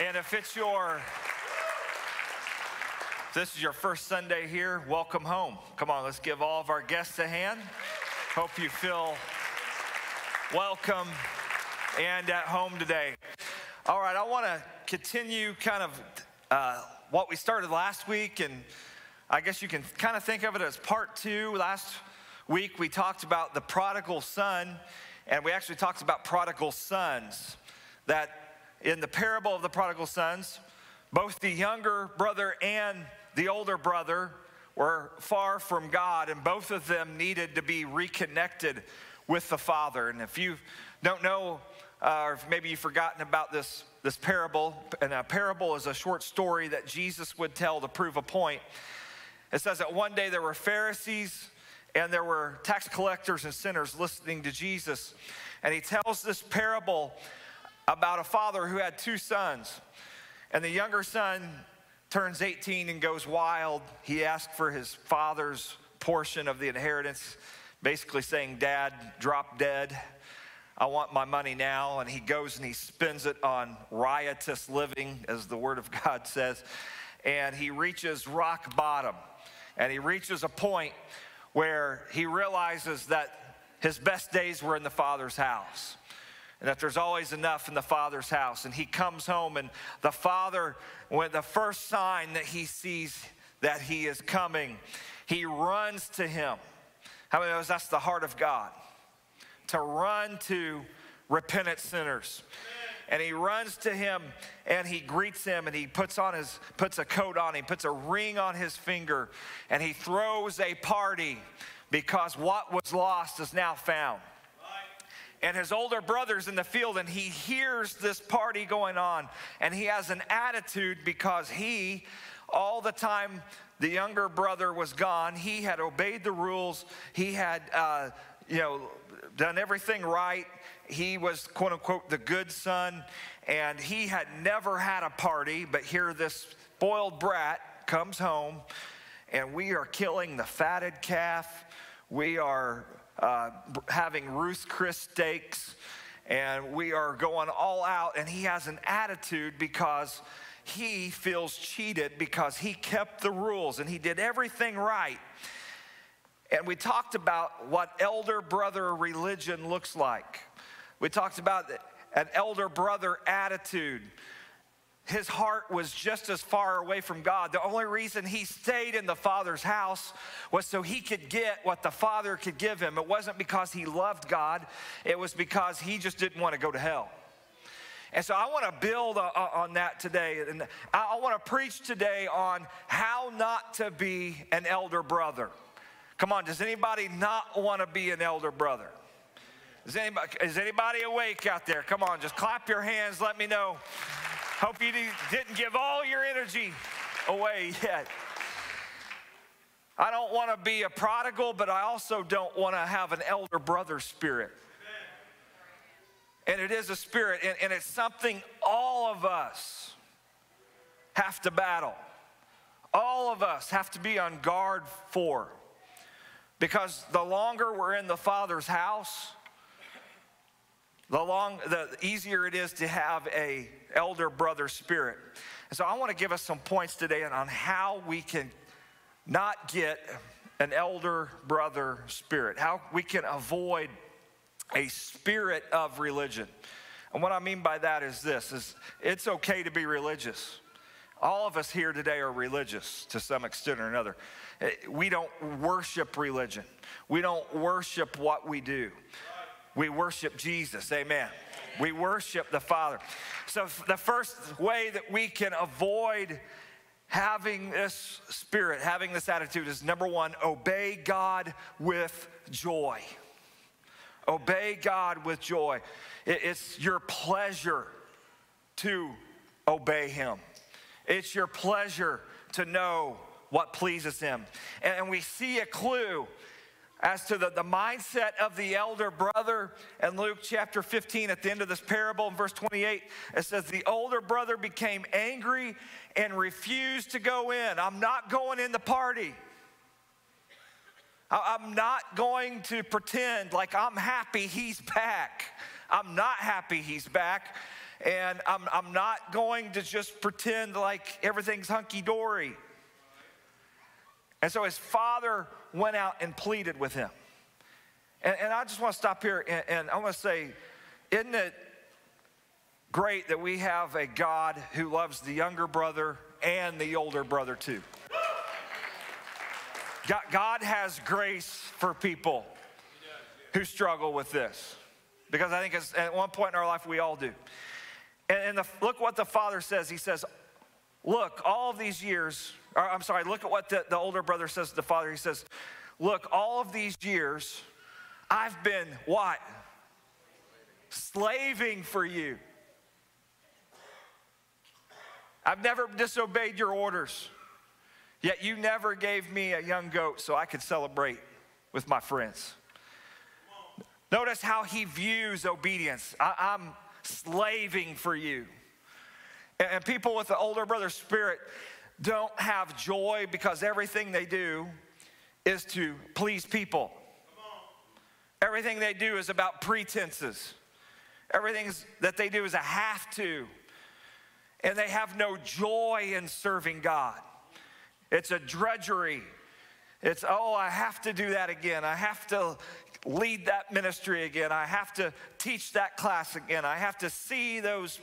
And if it's your this is your first Sunday here, welcome home. Come on, let's give all of our guests a hand. Hope you feel welcome and at home today. All right, I want to continue kind of uh, what we started last week, and I guess you can kind of think of it as part two. Last week we talked about the prodigal son, and we actually talked about prodigal sons. That in the parable of the prodigal sons, both the younger brother and the older brother were far from God, and both of them needed to be reconnected with the Father. And if you don't know, uh, or maybe you've forgotten about this, this parable, and a parable is a short story that Jesus would tell to prove a point. It says that one day there were Pharisees and there were tax collectors and sinners listening to Jesus. And he tells this parable about a father who had two sons. And the younger son turns 18 and goes wild, he asks for his father's portion of the inheritance, basically saying, Dad, drop dead. I want my money now. And he goes and he spends it on riotous living, as the word of God says. And he reaches rock bottom. And he reaches a point where he realizes that his best days were in the father's house and that there's always enough in the father's house. And he comes home, and the father, when the first sign that he sees that he is coming, he runs to him. How many knows that's the heart of God? To run to repentant sinners. And he runs to him and he greets him and he puts on his puts a coat on him, puts a ring on his finger, and he throws a party because what was lost is now found and his older brother's in the field and he hears this party going on and he has an attitude because he all the time the younger brother was gone he had obeyed the rules he had uh, you know done everything right he was quote unquote the good son and he had never had a party but here this spoiled brat comes home and we are killing the fatted calf we are uh, having Ruth Chris steaks, and we are going all out. And he has an attitude because he feels cheated because he kept the rules and he did everything right. And we talked about what elder brother religion looks like. We talked about an elder brother attitude his heart was just as far away from God. The only reason he stayed in the Father's house was so he could get what the Father could give him. It wasn't because he loved God, it was because he just didn't want to go to hell. And so I want to build on that today. And I want to preach today on how not to be an elder brother. Come on, does anybody not want to be an elder brother? Is anybody, is anybody awake out there? Come on, just clap your hands. Let me know Hope you didn't give all your energy away yet. I don't want to be a prodigal, but I also don't want to have an elder brother spirit. And it is a spirit, and, and it's something all of us have to battle. All of us have to be on guard for. Because the longer we're in the Father's house, the long the easier it is to have a elder brother spirit. And so i want to give us some points today on how we can not get an elder brother spirit how we can avoid a spirit of religion. And what i mean by that is this is it's okay to be religious. All of us here today are religious to some extent or another. Eh, we don't worship religion. We don't worship what we do we worship Jesus. Amen. We worship the Father. So, the first way that we can avoid having this spirit, having this attitude is number one, obey God with joy. Obey God with joy. It's your pleasure to obey Him, it's your pleasure to know what pleases Him. And we see a clue as to the, the mindset of the elder brother. In Luke chapter 15, at the end of this parable, in verse 28, it says, The older brother became angry and refused to go in. I'm not going in the party. I'm not going to pretend like I'm happy he's back. I'm not happy he's back. And I'm, I'm not going to just pretend like everything's hunky dory. And so his father went out and pleaded with him. And, and I just want to stop here and, and I want to say, isn't it great that we have a God who loves the younger brother and the older brother too? God, has grace for people who struggle with this. Because I think at one point in our life, we all do. And, the, look what the father says. He says, Look, all these years, or I'm sorry, look at what the, the older brother says to the father. He says, Look, all of these years, I've been what? Slaving for you. I've never disobeyed your orders. Yet you never gave me a young goat so I could celebrate with my friends. Notice how he views obedience. I, am slaving for you. And, and people with the older brother spirit don't have joy because everything they do is to please people. Everything they do is about pretenses. Everything that they do is a have to. And they have no joy in serving God. It's a drudgery. It's, oh, I have to do that again. I have to lead that ministry again. I have to teach that class again. I have to see those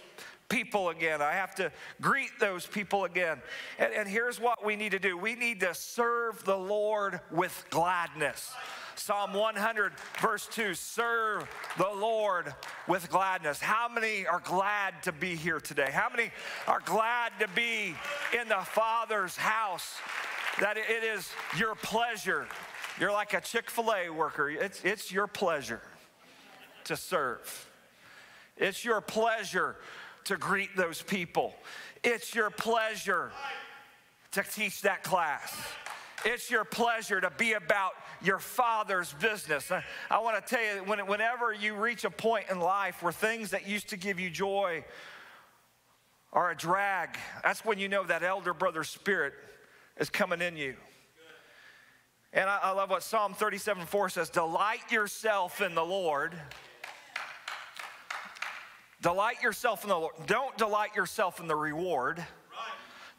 people again. I have to greet those people again. And, and here's what we need to do we need to serve the Lord with gladness. Psalm 100, verse 2 serve the Lord with gladness. How many are glad to be here today? How many are glad to be in the Father's house? That it is your pleasure. You're like a Chick fil A worker, it's, it's your pleasure to serve. It's your pleasure to greet those people. It's your pleasure to teach that class. It's your pleasure to be about your Father's business. I, I want to tell you, when, whenever you reach a point in life where things that used to give you joy are a drag, that's when you know that elder brother spirit is coming in you. And I, I love what Psalm 37 4 says Delight yourself in the Lord. Delight yourself in the Lord. Don't delight yourself in the reward.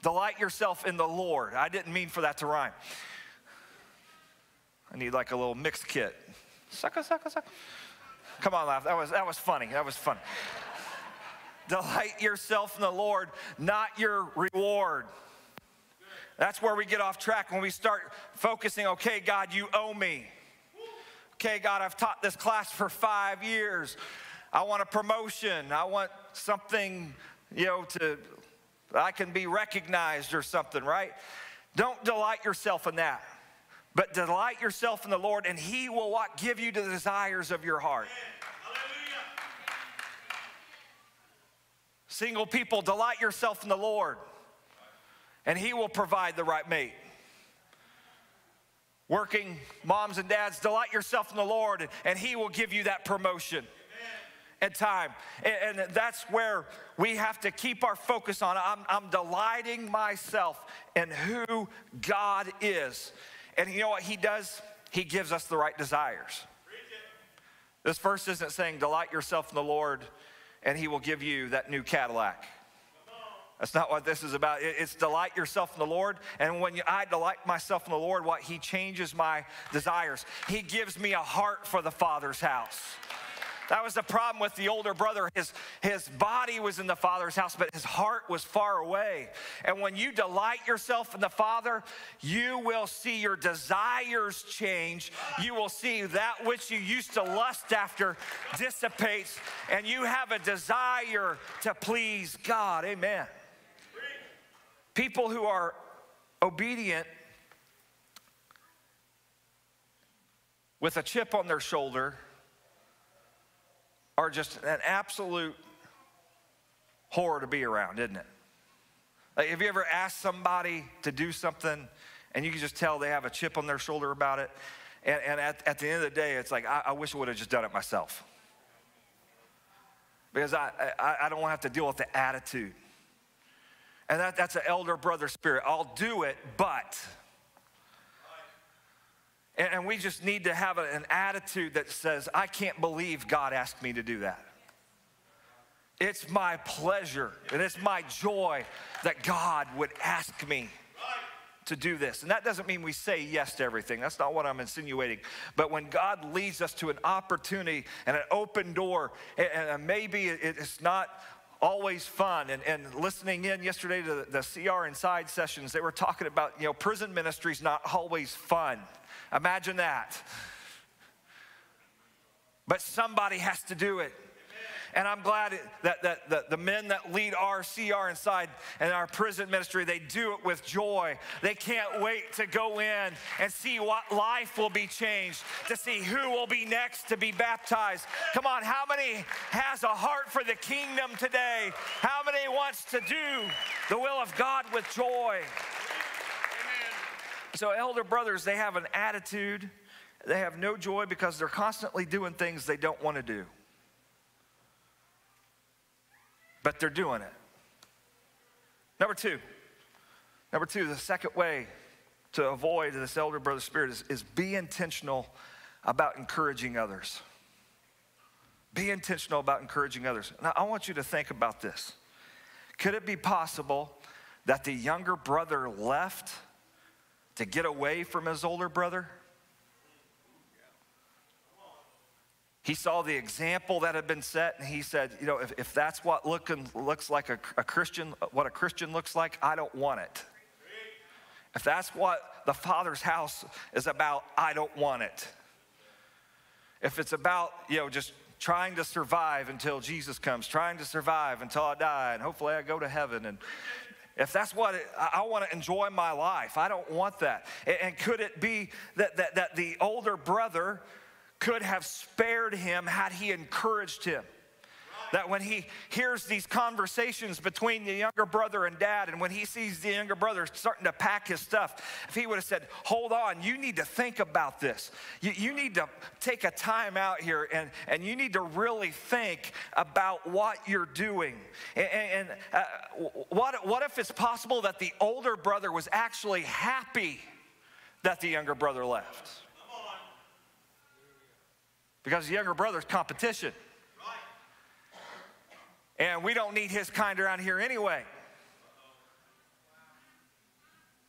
Delight yourself in the Lord. I didn't mean for that to rhyme. I need like a little mixed kit. Sucka, sucka, sucka. Come on, laugh. That was, that was funny. That was fun. Delight yourself in the Lord, not your reward. That's where we get off track when we start focusing, okay, God, you owe me. Okay, God, I've taught this class for five years. I want a promotion. I want something, you know, to I can be recognized or something, right? Don't delight yourself in that. But delight yourself in the Lord, and He will what? Give you the desires of your heart. Single people, delight yourself in the Lord, and He will provide the right mate. Working moms and dads, delight yourself in the Lord, and He will give you that promotion and time. And, and, that's where we have to keep our focus on. I'm, I'm delighting myself in who God is. And you know what He does? He gives us the right desires. This verse isn't saying, delight yourself in the Lord and He will give you that new Cadillac. That's not what this is about. It's delight yourself in the Lord. And when I delight myself in the Lord, what He changes my desires. He gives me a heart for the Father's house. That was the problem with the older brother. His, his body was in the Father's house, but his heart was far away. And when you delight yourself in the Father, you will see your desires change. You will see that which you used to lust after dissipates, and you have a desire to please God. Amen. People who are obedient with a chip on their shoulder are just an absolute horror to be around, isn't it? Like, have you ever asked somebody to do something and you can just tell they have a chip on their shoulder about it? And, and at, at, the end of the day, it's like, I, I wish I would have just done it myself. Because I, I, I don't want to have to deal with the attitude. And that, that's an elder brother spirit. I'll do it, but. And we just need to have an attitude that says, I can't believe God asked me to do that. It's my pleasure and it's my joy that God would ask me to do this. And that doesn't mean we say yes to everything. That's not what I'm insinuating. But when God leads us to an opportunity and an open door, and maybe it's not always fun. And, and listening in yesterday to the, the CR Inside sessions, they were talking about, you know, prison ministry is not always fun. Imagine that. But somebody has to do it. And I'm glad that, that, that the men that lead our CR inside and our prison ministry, they do it with joy. They can't wait to go in and see what life will be changed, to see who will be next to be baptized. Come on, how many has a heart for the kingdom today? How many wants to do the will of God with joy? So, elder brothers, they have an attitude. They have no joy because they're constantly doing things they don't want to do but they're doing it. Number two, number two, the second way to avoid this elder brother spirit is, is be intentional about encouraging others. Be intentional about encouraging others. Now, I want you to think about this. Could it be possible that the younger brother left to get away from his older brother? He saw the example that had been set, and he said, You know, if, if that's what looking, looks like a, a Christian, what a Christian looks like, I don't want it. If that's what the Father's house is about, I don't want it. If it's about, you know, just trying to survive until Jesus comes, trying to survive until I die, and hopefully I go to heaven, and if that's what it, I, want to enjoy my life, I don't want that. And, and could it be that, that, that the older brother could have spared him had he encouraged him. That when he hears these conversations between the younger brother and dad, and when he sees the younger brother starting to pack his stuff, if he would have said, Hold on, you need to think about this. You, you need to take a time out here and, and you need to really think about what you're doing. And, and uh, what, what if it's possible that the older brother was actually happy that the younger brother left? because the younger brother's competition. And we don't need his kind around here anyway.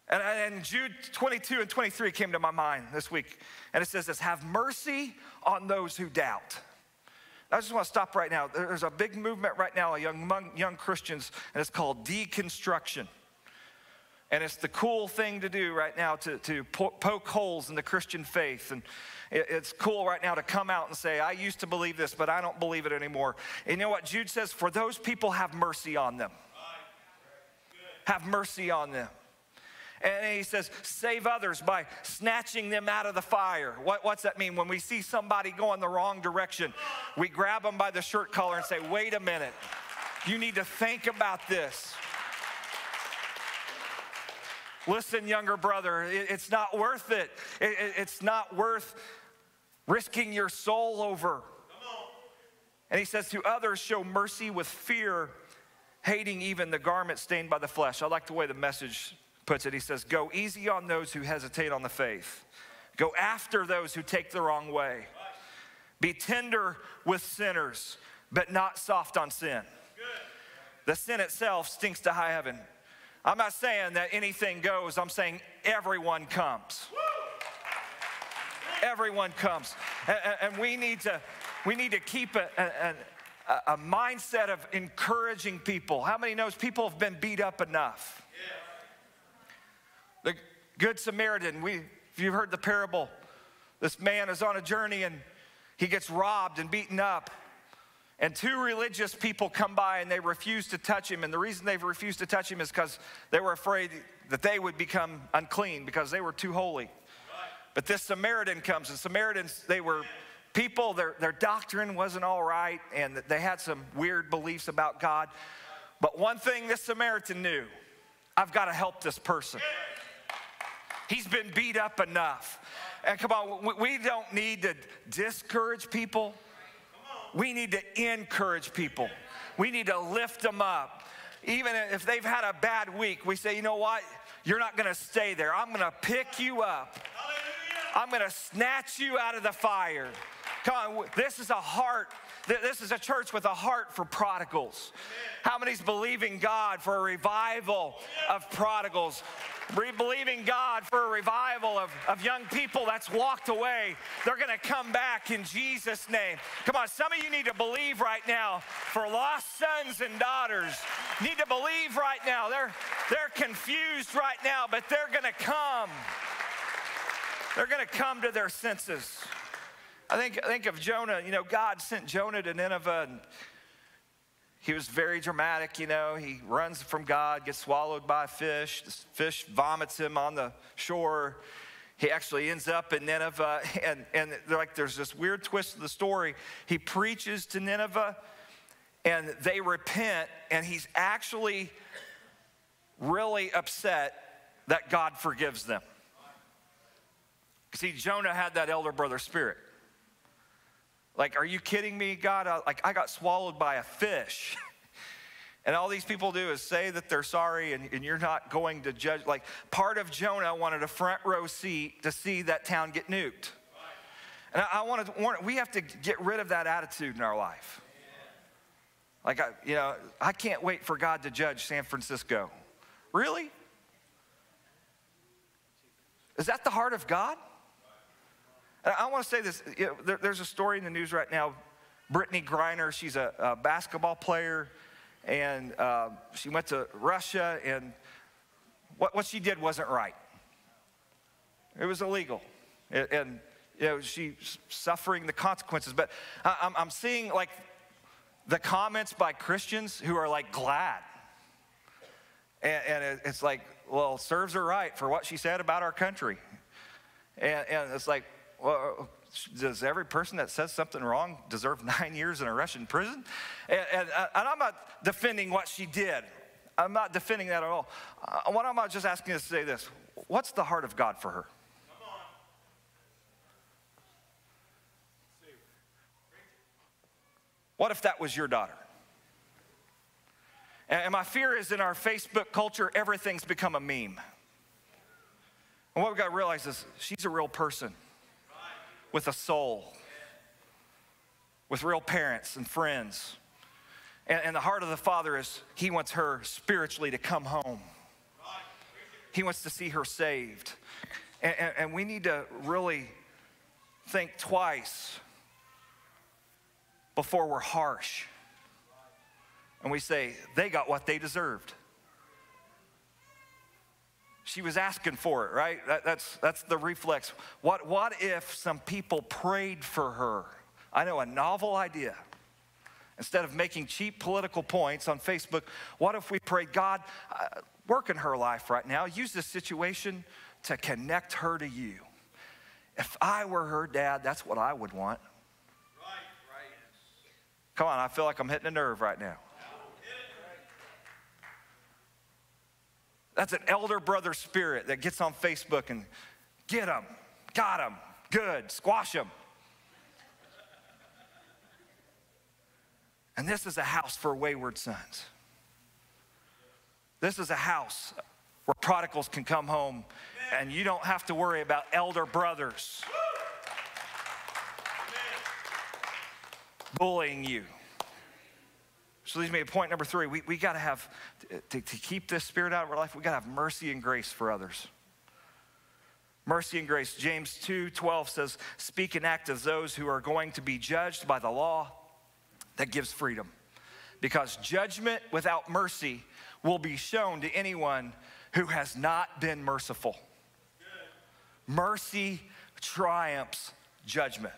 And, and, Jude 22 and 23 came to my mind this week. And it says this Have mercy on those who doubt. I just want to stop right now. There's a big movement right now among young Christians, and it's called deconstruction. And it's the cool thing to do right now to, to poke holes in the Christian faith. And it's cool right now to come out and say, I used to believe this, but I don't believe it anymore. And you know what Jude says? For those people, have mercy on them. Have mercy on them. And he says, save others by snatching them out of the fire. What, what's that mean? When we see somebody going the wrong direction, we grab them by the shirt collar and say, wait a minute. You need to think about this. Listen, younger brother, it's not worth it. It's not worth risking your soul over. And he says, To others, show mercy with fear, hating even the garment stained by the flesh. I like the way the message puts it. He says, Go easy on those who hesitate on the faith, go after those who take the wrong way. Be tender with sinners, but not soft on sin. The sin itself stinks to high heaven. I'm not saying that anything goes, I'm saying everyone comes everyone comes. And, and we, need to, we need to keep a, a, a, mindset of encouraging people. How many knows people have been beat up enough? The Good Samaritan, we, if you've heard the parable, this man is on a journey and he gets robbed and beaten up. And two religious people come by and they refuse to touch him. And the reason they've refused to touch him is because they were afraid that they would become unclean because they were too holy. But this Samaritan comes, and Samaritans, they were people, their, their doctrine wasn't all right, and they had some weird beliefs about God. But one thing this Samaritan knew I've got to help this person. He's been beat up enough. And come on, we don't need to discourage people. We need to encourage people. We need to lift them up. Even if they've had a bad week, we say, you know what? You're not going to stay there. I'm going to pick you up I'm going to snatch you out of the fire. Come on, this is a heart This is a church with a heart for prodigals. How many's believing God for a revival of prodigals? believing God for a revival of, of young people that's walked away. They're going to come back in Jesus' name. Come on, some of you need to believe right now for lost sons and daughters. Need to believe right now. They're, they're confused right now, but they're going to come. They're going to come to their senses. I think, I think of Jonah, you know, God sent Jonah to Nineveh. And he was very dramatic, you know. He runs from God, gets swallowed by a fish. The fish vomits him on the shore. He actually ends up in Nineveh. And, and like, there's this weird twist of the story. He preaches to Nineveh, and they repent, and he's actually really upset that God forgives them. See, Jonah had that elder brother spirit. Like, are you kidding me, God? like, I got swallowed by a fish. and all these people do is say that they're sorry and, and, you're not going to judge. Like, part of Jonah wanted a front row seat to see that town get nuked. And I, I want to warn, we have to get rid of that attitude in our life. Like, I, you know, I can't wait for God to judge San Francisco. Really? Is that the heart of God? I want to say this. You know, there, there's a story in the news right now. Brittney Griner, she's a, a basketball player, and uh, she went to Russia, and what, what she did wasn't right. It was illegal. And, and you know, she's suffering the consequences. But I, I'm, I'm seeing like the comments by Christians who are like glad. And, and it's like, well, serves her right for what she said about our country. And, and it's like, well, does every person that says something wrong deserve nine years in a Russian prison? And, and, uh, and I'm not defending what she did. I'm not defending that at all. Uh, what I'm just asking is to say this what's the heart of God for her? What if that was your daughter? And my fear is in our Facebook culture, everything's become a meme. And what we've got to realize is she's a real person with a soul, with real parents and friends. And, and the heart of the Father is He wants her spiritually to come home. He wants to see her saved. And, and, and we need to really think twice before we're harsh. And we say, they got what they deserved. She was asking for it, right? That, that's, that's the reflex. What, what if some people prayed for her? I know a novel idea. Instead of making cheap political points on Facebook, what if we prayed, God, uh, work in her life right now? Use this situation to connect her to you. If I were her dad, that's what I would want. Right, right. Come on, I feel like I'm hitting a nerve right now. That's an elder brother spirit that gets on Facebook and get them, got them, good, squash them. And this is a house for wayward sons. This is a house where prodigals can come home and you don't have to worry about elder brothers bullying you. So leads me to point number three. We, we got to have, to, to keep this spirit out of our life, we got to have mercy and grace for others. Mercy and grace. James 2 12 says, Speak and act as those who are going to be judged by the law that gives freedom. Because judgment without mercy will be shown to anyone who has not been merciful. Mercy triumphs judgment.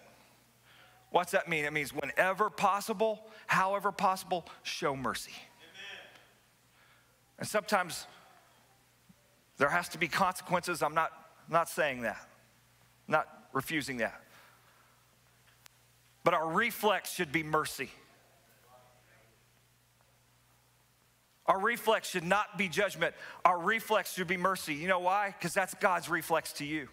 What's that mean? It means whenever possible, however possible, show mercy. Amen. And sometimes there has to be consequences. I'm not, not saying that, not refusing that. But our reflex should be mercy. Our reflex should not be judgment. Our reflex should be mercy. You know why? Because that's God's reflex to you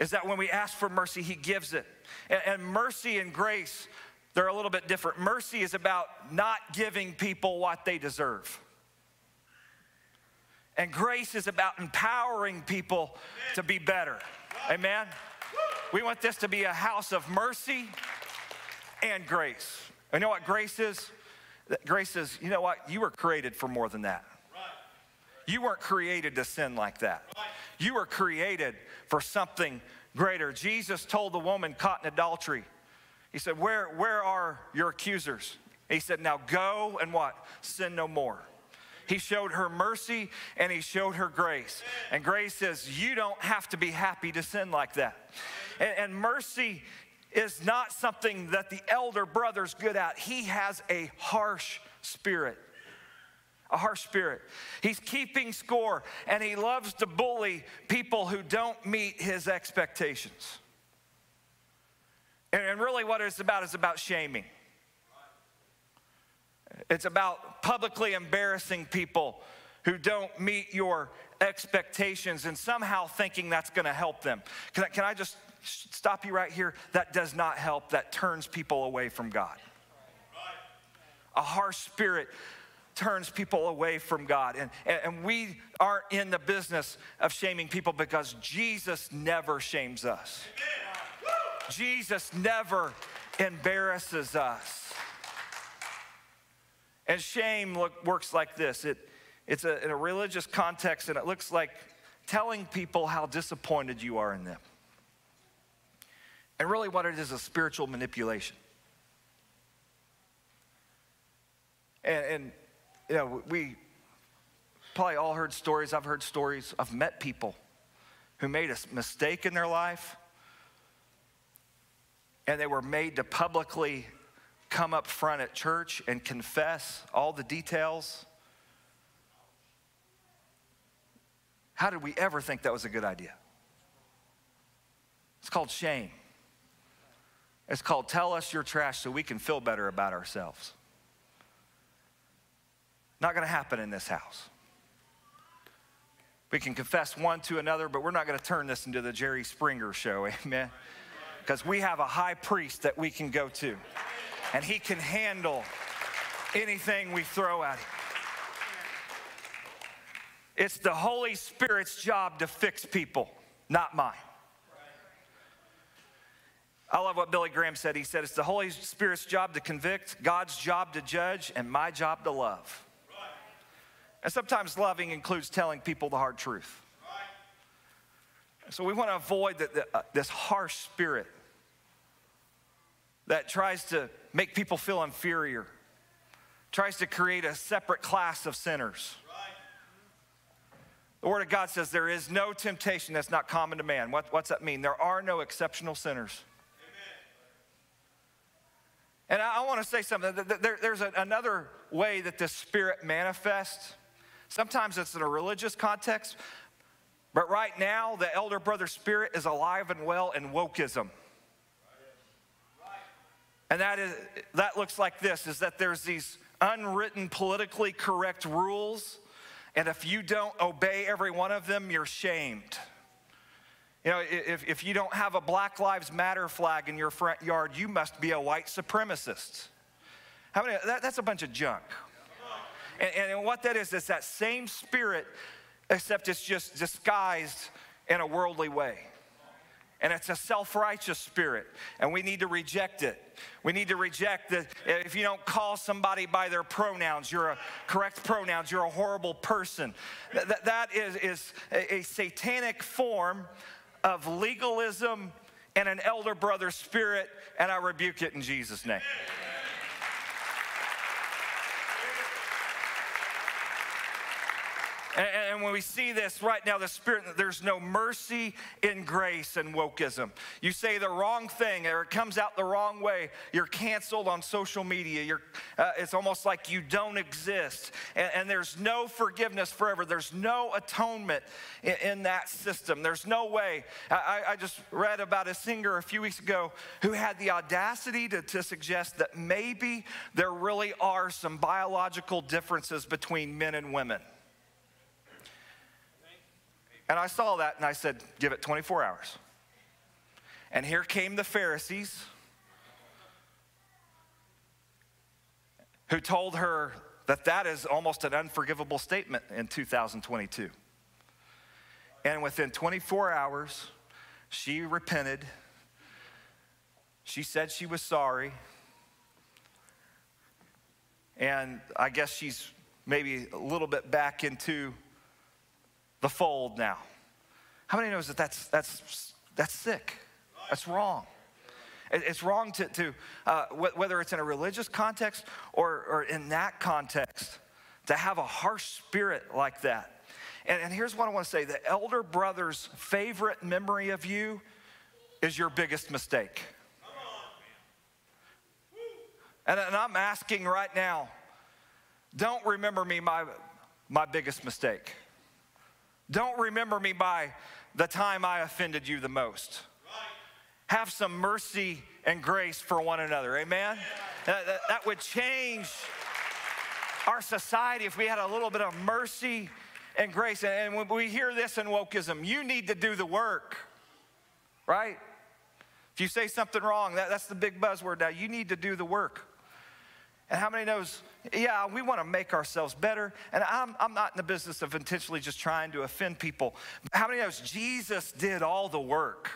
is that when we ask for mercy, He gives it. And, and, mercy and grace, they're a little bit different. Mercy is about not giving people what they deserve. And grace is about empowering people to be better. Amen? We want this to be a house of mercy and grace. You know what grace is? Grace is, you know what? You were created for more than that. You weren't created to sin like that. You were created for something greater. Jesus told the woman caught in adultery, He said, Where, where are your accusers? He said, Now go and what? Sin no more. He showed her mercy and he showed her grace. And grace says, You don't have to be happy to sin like that. And, and mercy is not something that the elder brother's good at. He has a harsh spirit. A harsh spirit. He's keeping score and he loves to bully people who don't meet his expectations. And really, what it's about is about shaming. It's about publicly embarrassing people who don't meet your expectations and somehow thinking that's gonna help them. Can I, can I just stop you right here? That does not help, that turns people away from God. A harsh spirit turns people away from God. And, and we aren't in the business of shaming people because Jesus never shames us. Jesus never embarrasses us. And shame look, works like this it, it's a, in a religious context, and it looks like telling people how disappointed you are in them. And really, what it is is spiritual manipulation. And, and, you know, we probably all heard stories. I've heard stories. I've met people who made a mistake in their life and they were made to publicly come up front at church and confess all the details. How did we ever think that was a good idea? It's called shame. It's called Tell Us Your Trash so we can feel better about ourselves. Not gonna happen in this house. We can confess one to another, but we're not gonna turn this into the Jerry Springer show, amen? Because we have a high priest that we can go to, and he can handle anything we throw at him. It's the Holy Spirit's job to fix people, not mine. I love what Billy Graham said. He said, It's the Holy Spirit's job to convict, God's job to judge, and my job to love. And sometimes loving includes telling people the hard truth. So we want to avoid the, the, uh, this harsh spirit that tries to make people feel inferior, tries to create a separate class of sinners. The Word of God says there is no temptation that's not common to man. What, what's that mean? There are no exceptional sinners. And I, want to say something. There, there's another way that the Spirit manifests. Sometimes it's in a religious context, but right now, the elder brother spirit is alive and well in wokeism. And that, is, that looks like this is that there's these unwritten politically correct rules, and if you don't obey every one of them, you're shamed. You know, if, if you don't have a Black Lives Matter flag in your front yard, you must be a white supremacist. How many, that, that's a bunch of junk. And, and what that is, is that same spirit, except it's just disguised in a worldly way. And it's a self righteous spirit, and we need to reject it. We need to reject that if you don't call somebody by their pronouns, you're a correct pronouns, you're a horrible person. That, that is, is a, a satanic form of legalism and an elder brother spirit, and I rebuke it in Jesus' name. And, when we see this right now, the Spirit, there's no mercy in grace and wokeism. You say the wrong thing or it comes out the wrong way, you're canceled on social media. You're, uh, it's almost like you don't exist. And, and, there's no forgiveness forever, there's no atonement in, in that system. There's no way. I, I, just read about a singer a few weeks ago who had the audacity to, to suggest that maybe there really are some biological differences between men and women. And I saw that and I said, give it 24 hours. And here came the Pharisees who told her that that is almost an unforgivable statement in 2022. And within 24 hours, she repented. She said she was sorry. and I guess she's maybe a little bit back into the fold now. How many knows that that's, that's, that's sick? That's wrong. It's wrong to, to uh, whether it's in a religious context or, or in that context, to have a harsh spirit like that. And, and here's what I want to say the elder brother's favorite memory of you is your biggest mistake. And, and I'm asking right now, don't remember me my, my biggest mistake. Don't remember me by the time I offended you the most. Have some mercy and grace for one another. Amen? That, that, that would change our society if we had a little bit of mercy and grace. And when we hear this in wokeism, you need to do the work, right? If you say something wrong, that, that's the big buzzword now. You need to do the work. And how many knows, yeah, we want to make ourselves better. And I'm, I'm not in the business of intentionally just trying to offend people. How many knows Jesus did all the work?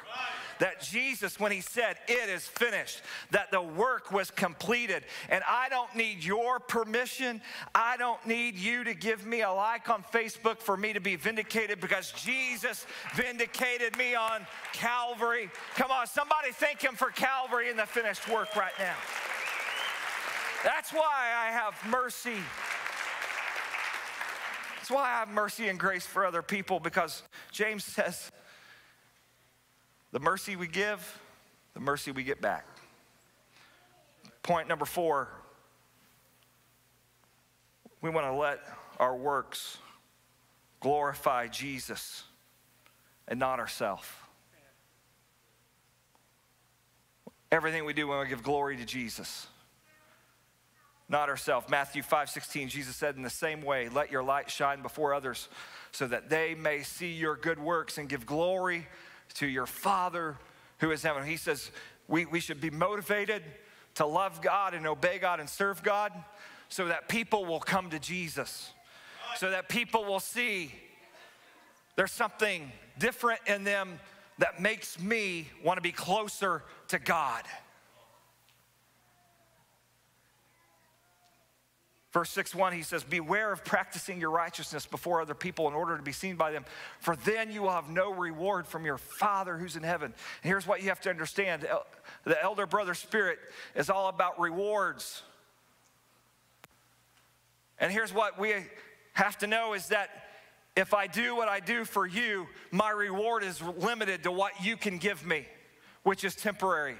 That Jesus, when he said, it is finished, that the work was completed. And I don't need your permission. I don't need you to give me a like on Facebook for me to be vindicated because Jesus vindicated me on Calvary. Come on, somebody thank him for Calvary and the finished work right now. That's why I have mercy. That's why I have mercy and grace for other people because James says, the mercy we give, the mercy we get back. Point number four we want to let our works glorify Jesus and not ourselves. Everything we do, we want to give glory to Jesus not ourselves. Matthew 5 16, Jesus said, In the same way, let your light shine before others so that they may see your good works and give glory to your Father who is heaven. He says we, we should be motivated to love God and obey God and serve God so that people will come to Jesus, so that people will see there's something different in them that makes me want to be closer to God. Verse 6 1, he says, Beware of practicing your righteousness before other people in order to be seen by them, for then you will have no reward from your Father who's in heaven. And here's what you have to understand the elder brother spirit is all about rewards. And here's what we have to know is that if I do what I do for you, my reward is limited to what you can give me, which is temporary.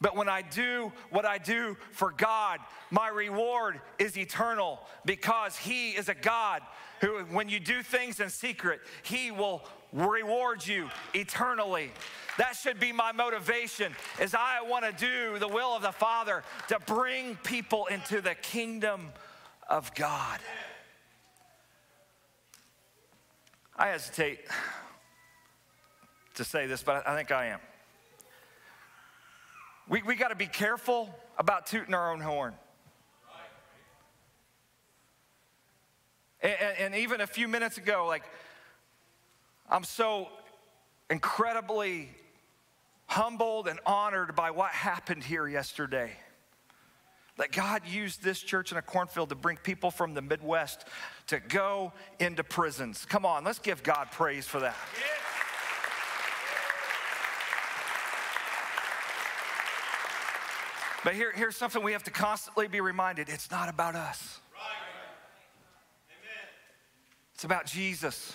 But when I do what I do for God, my reward is eternal because He is a God who, when you do things in secret, He will reward you eternally. That should be my motivation as I want to do the will of the Father to bring people into the kingdom of God. I hesitate to say this, but I think I am. We, we got to be careful about tooting our own horn. And, and, even a few minutes ago, like, I'm so incredibly humbled and honored by what happened here yesterday. That God used this church in a cornfield to bring people from the Midwest to go into prisons. Come on, let's give God praise for that. Yeah. But here, here's something we have to constantly be reminded it's not about us, it's about Jesus.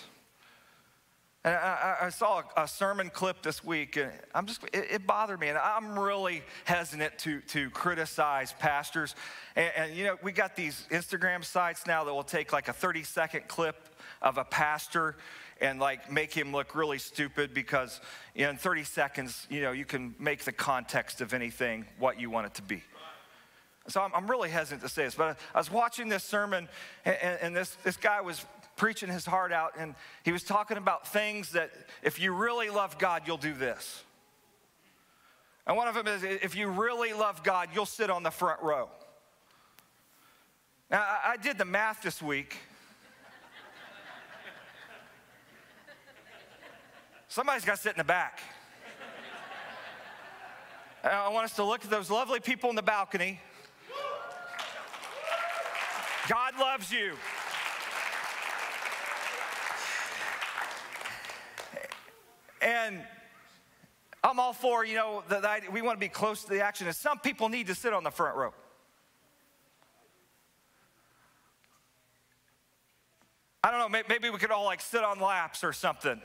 And I, I, saw a sermon clip this week, and I'm just, it, it, bothered me. And I'm really hesitant to, to criticize pastors. And, and, you know, we got these Instagram sites now that will take like a 30 second clip of a pastor and like make him look really stupid because in 30 seconds, you know, you can make the context of anything what you want it to be. So I'm, I'm really hesitant to say this, but I was watching this sermon and, and this, this guy was preaching his heart out and he was talking about things that if you really love God, you'll do this. And one of them is if you really love God, you'll sit on the front row. Now, I, I did the math this week. Somebody's got to sit in the back. I want us to look at those lovely people in the balcony. God loves you. And I'm all for, you know, that we want to be close to the action. And some people need to sit on the front row. I don't know, maybe we could all like sit on laps or something.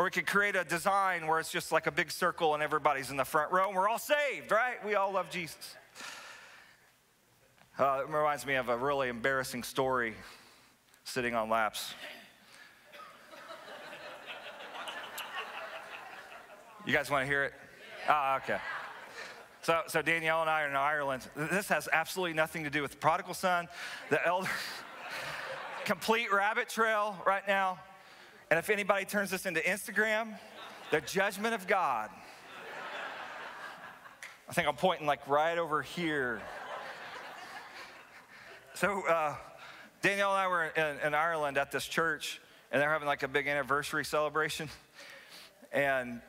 Or we could create a design where it's just like a big circle and everybody's in the front row and we're all saved, right? We all love Jesus. Uh, it reminds me of a really embarrassing story sitting on laps. You guys want to hear it? Ah, okay. So, so Danielle and I are in Ireland. This has absolutely nothing to do with the prodigal son, the elder, complete rabbit trail right now. And if anybody turns this into Instagram, the judgment of God. I think I'm pointing like right over here. So uh, Danielle and I were in, in Ireland at this church, and they're having like a big anniversary celebration. And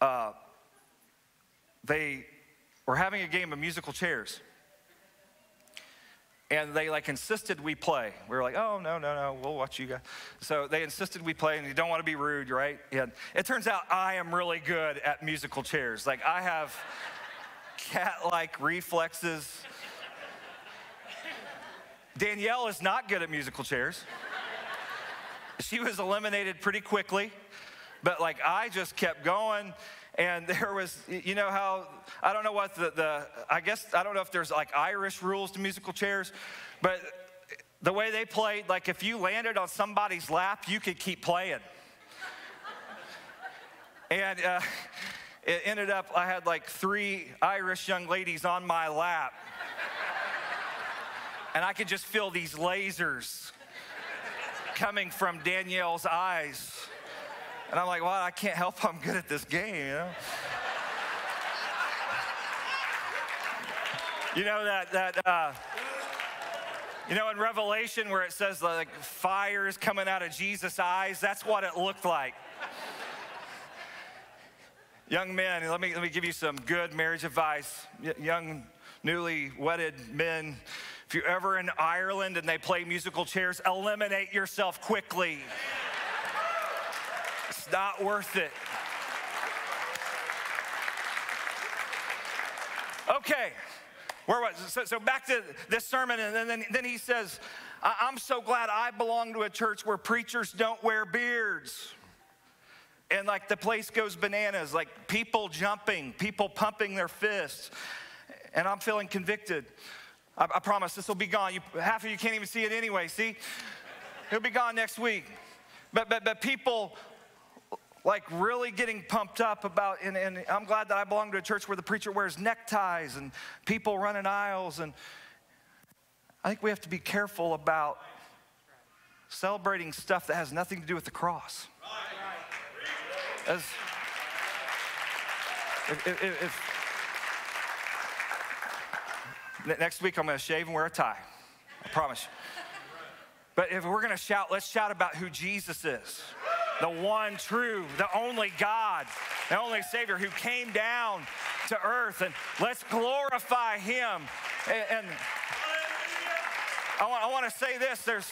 uh, they were having a game of musical chairs. And they like insisted we play. We were like, oh, no, no, no, we'll watch you guys. So they insisted we play, and you don't want to be rude, right? And it turns out I am really good at musical chairs. Like, I have cat like reflexes. Danielle is not good at musical chairs. She was eliminated pretty quickly. But like I just kept going and there was you know how i don't know what the, the i guess i don't know if there's like irish rules to musical chairs but the way they played like if you landed on somebody's lap you could keep playing. And uh, it ended up i had like three irish young ladies on my lap. And i could just feel these lasers coming from danielle's eyes and I'm like, well, I can't help I'm good at this game, you know? you know that, that, uh, you know, in Revelation where it says like fire is coming out of Jesus' eyes, that's what it looked like. Young men, let me, let me give you some good marriage advice. Y- young, newly wedded men, if you're ever in Ireland and they play musical chairs, eliminate yourself quickly. It's not worth it. Okay, where was so, so back to this sermon, and then, then he says, I'm so glad I belong to a church where preachers don't wear beards. And like the place goes bananas, like people jumping, people pumping their fists. And I'm feeling convicted. I, I promise this will be gone. You, half of you can't even see it anyway, see? It'll be gone next week. But, but, but people like really getting pumped up about, and, and, I'm glad that I belong to a church where the preacher wears neckties and people running aisles. And I think we have to be careful about celebrating stuff that has nothing to do with the cross. As, if, if, if, next week I'm going to shave and wear a tie. I promise you. But if we're going to shout, let's shout about who Jesus is the one true, the only God, the only Savior who came down to earth. And let's glorify Him. And, I, want, I want to say this there's,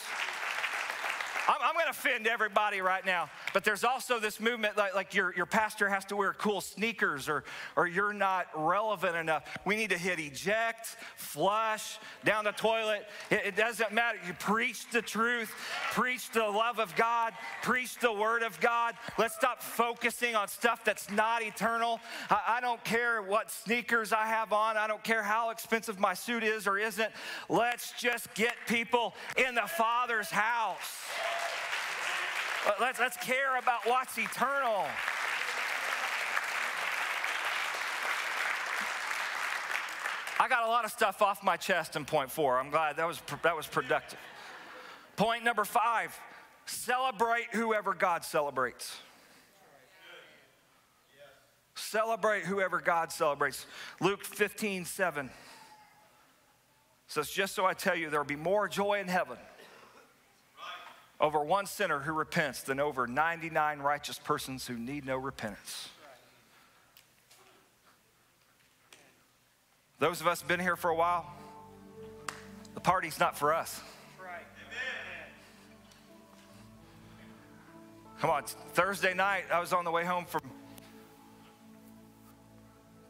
I'm, I'm going to offend everybody right now. But there's also this movement like, like your, your pastor has to wear cool sneakers or, or you're not relevant enough. We need to hit eject, flush, down the toilet. It, it doesn't matter. You preach the truth, preach the love of God, preach the word of God. Let's stop focusing on stuff that's not eternal. I, I don't care what sneakers I have on, I don't care how expensive my suit is or isn't. Let's just get people in the Father's house. Let's, let's care about what's eternal. I got a lot of stuff off my chest in point four. I'm glad that was, that was productive. Point number five celebrate whoever God celebrates. Celebrate whoever God celebrates. Luke 15, 7 says, Just so I tell you, there will be more joy in heaven over one sinner who repents than over 99 righteous persons who need no repentance. Those of us been here for a while, the party's not for us. Come on, Thursday night, I was on the way home from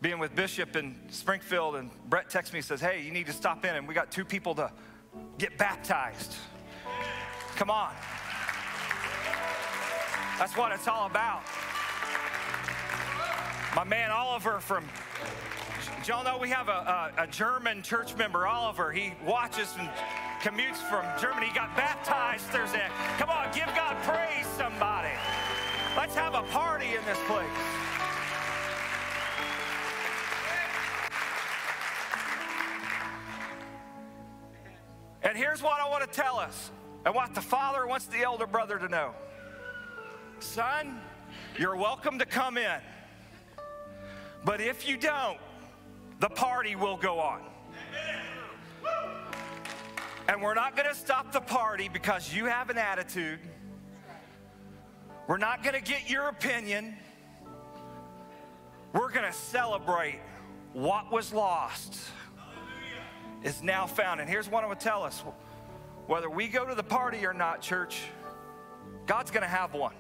being with Bishop in Springfield, and Brett texts me and says, Hey, you need to stop in, and we got two people to get baptized. Come on. That's what it's all about. My man Oliver from, y'all know we have a, a, a German church member, Oliver. He watches and commutes from Germany. He got baptized Thursday. Come on, give God praise, somebody. Let's have a party in this place. And here's what I want to tell us, and what the father wants the elder brother to know. Son, you're welcome to come in. But if you don't, the party will go on. And we're not going to stop the party because you have an attitude. We're not going to get your opinion. We're going to celebrate what was lost is now found. And here's what I would tell us whether we go to the party or not, church, God's going to have one.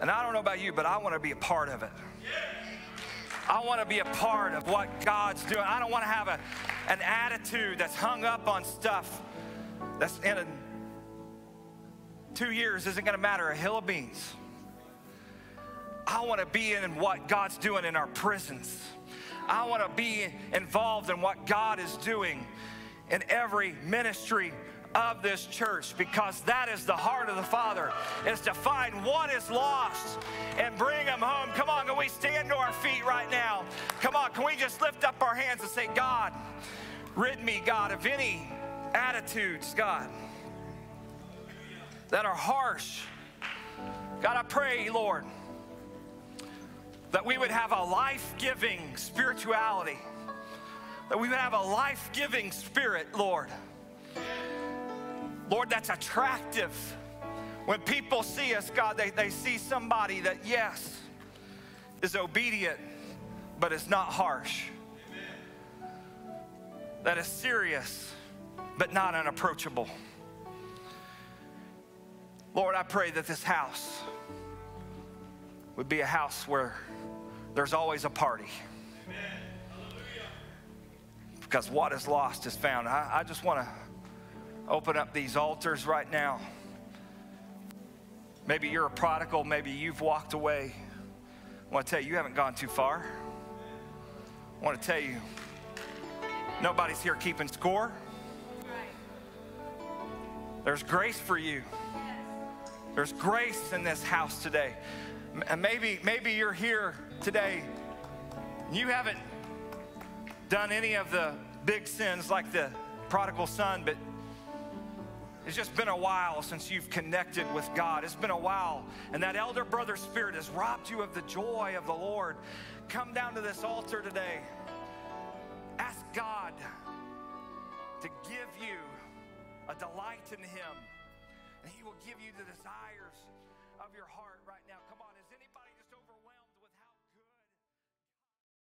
And I don't know about you, but I want to be a part of it. I want to be a part of what God's doing. I don't want to have a, an attitude that's hung up on stuff that's in a, two years isn't going to matter a hill of beans. I want to be in what God's doing in our prisons. I want to be involved in what God is doing in every ministry of this church because that is the heart of the Father is to find what is lost and bring them home. Come on, can we stand to our feet right now? Come on, can we just lift up our hands and say, God, rid me, God, of any attitudes, God, that are harsh. God, I pray, Lord, that we would have a life giving spirituality, that we would have a life giving spirit, Lord. Lord, that's attractive. When people see us, God, they, they see somebody that, yes, is obedient, but is not harsh. That is serious, but not unapproachable. Lord, I pray that this house would be a house where there's always a party. Because what is lost is found. I, I just want to open up these altars right now. Maybe you're a prodigal, maybe you've walked away. I want to tell you, you haven't gone too far. I want to tell you, nobody's here keeping score. There's grace for you. There's grace in this house today. And maybe, maybe you're here today. You haven't done any of the big sins like the prodigal son, but it's just been a while since you've connected with God. It's been a while. And that elder brother spirit has robbed you of the joy of the Lord. Come down to this altar today. Ask God to give you a delight in Him. And He will give you the desires